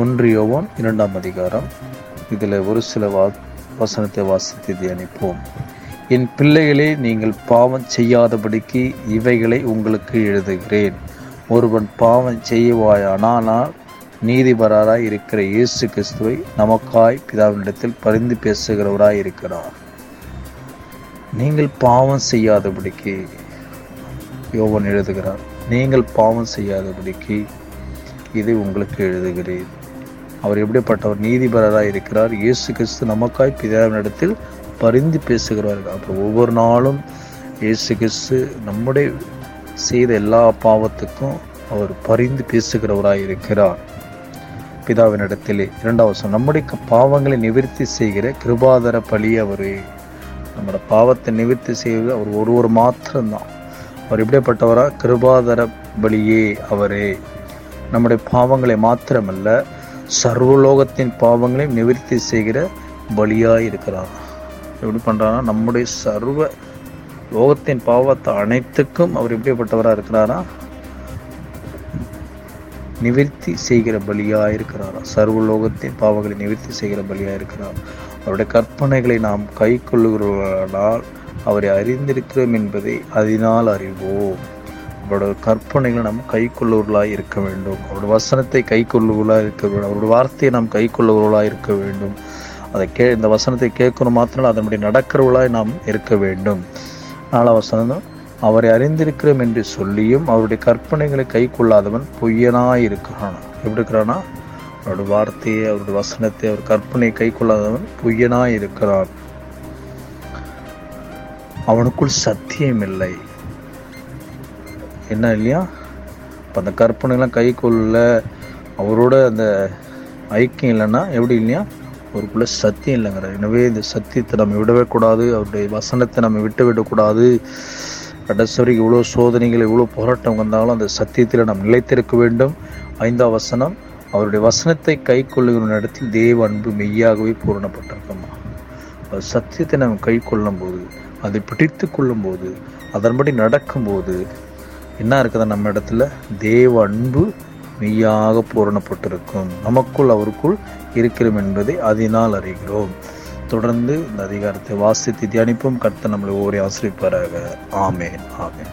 ஒன்று யோவான் இரண்டாம் அதிகாரம். இதில் ஒரு சில வா வசனத்தை வாசித்து தியானிப்போம். என் பிள்ளைகளே நீங்கள் பாவம் செய்யாதபடிக்கு இவைகளை உங்களுக்கு எழுதுகிறேன். ஒருவன் பாவம் செய்வாயானால் நீதிபராராய் இருக்கிற இயேசு கிறிஸ்துவை நமக்காய் பிதாவினிடத்தில் பரிந்து பேசுகிறவராய் இருக்கிறார். நீங்கள் பாவம் செய்யாதபடிக்கு யோவன் எழுதுகிறார் நீங்கள் பாவம் செய்யாதபடிக்கு இதை உங்களுக்கு எழுதுகிறேன். அவர் எப்படிப்பட்டவர் நீதிபரராக இருக்கிறார்? இயேசு கிறிஸ்து நமக்காய் பிதாவினிடத்தில் பரிந்து பேசுகிறார்கள் அப்புறம் ஒவ்வொரு நாளும் இயேசு கிறிஸ்து நம்முடைய செய்த எல்லா பாவத்துக்கும் அவர் பரிந்து பேசுகிறவராய் இருக்கிறார். பிதாவினிடத்திலே இரண்டாவது நம்முடைய பாவங்களை நிவர்த்தி செய்கிற கிருபாதர பலி அவரே. நம்மளோட பாவத்தை நிவர்த்தி செய்வது அவர் ஒருவர் மாத்திரம்தான். அவர் எப்படிப்பட்டவரா? கிருபாதர பலியே அவரே. நம்முடைய பாவங்களை மாத்திரமல்ல சர்வலோகத்தின் பாவங்களை நிவர்த்தி செய்கிற பலியாக இருக்கிறார் எப்படி பண்றாரா நம்முடைய சர்வ லோகத்தின் பாவத்தை அனைத்துக்கும் அவர் எப்படிப்பட்டவராக இருக்கிறாரா? நிவர்த்தி செய்கிற பலியாக இருக்கிறாரா சர்வலோகத்தின் பாவங்களை நிவர்த்தி செய்கிற பலியாக இருக்கிறார் அவருடைய கற்பனைகளை நாம் கை கொள்ளுகிறவர்களால் அவரை அறிந்திருக்கிறோம் என்பதை அதனால் அறிவோம். அவருடைய கற்பனைகளை நாம் கை கொள்ளுவர்களாக இருக்க வேண்டும். அவருடைய வசனத்தை கை கொள்ளுவர்களாக இருக்க வேண்டும். அவருடைய வார்த்தையை நாம் கை கொள்ளுவர்களாக இருக்க வேண்டும். அதை கே இந்த வசனத்தை கேட்கணும் மாத்திரம் அதனுடைய நடக்கிறவர்களாய் நாம் இருக்க வேண்டும். நாலாம் வசனம் அவரை அறிந்திருக்கிறோம் என்று சொல்லியும் அவருடைய கற்பனைகளை கை கொள்ளாதவன் பொய்யனாய் இருக்கிறான். எப்படி இருக்கிறானா அவருடைய வார்த்தையை அவருடைய வசனத்தை அவர் கற்பனையை கை கொள்ளாதவன் பொய்யனாய் இருக்கிறான். அவனுக்குள் சத்தியம் இல்லை. என்ன இல்லையா? இப்போ அந்த கற்பனைலாம் கை அவரோட அந்த ஐக்கியம் இல்லைன்னா எப்படி இல்லையா? அவருக்குள்ள சத்தியம் இல்லைங்கிறார். எனவே இந்த சத்தியத்தை நம்ம விடவே கூடாது. அவருடைய வசனத்தை நம்ம விட்டு விடக்கூடாது. கடைசி வரைக்கும் இவ்வளோ சோதனைகள் இவ்வளோ போராட்டம் வந்தாலும் அந்த சத்தியத்தில் நாம் நிலைத்திருக்க வேண்டும். ஐந்தாம் வசனம் அவருடைய வசனத்தை கை கொள்ளுகிற இடத்தில் தேவ அன்பு மெய்யாகவே பூரணப்பட்டிருக்கம்மா அது சத்தியத்தை நம்ம கை கொள்ளும் போது அதை பிடித்து கொள்ளும் போது அதன்படி நடக்கும்போது என்ன இருக்குது நம்ம இடத்துல? தேவ அன்பு மெய்யாக பூரணப்பட்டிருக்கும். நமக்குள் அவருக்குள் இருக்கிறோம் என்பதை அதனால் அறிகிறோம். தொடர்ந்து இந்த அதிகாரத்தை வாசித்து தியானிப்போம். கர்த்தர் நம்மளை ஒவ்வொரு ஆசிரியப்பாராக ஆமேன் ஆமேன்.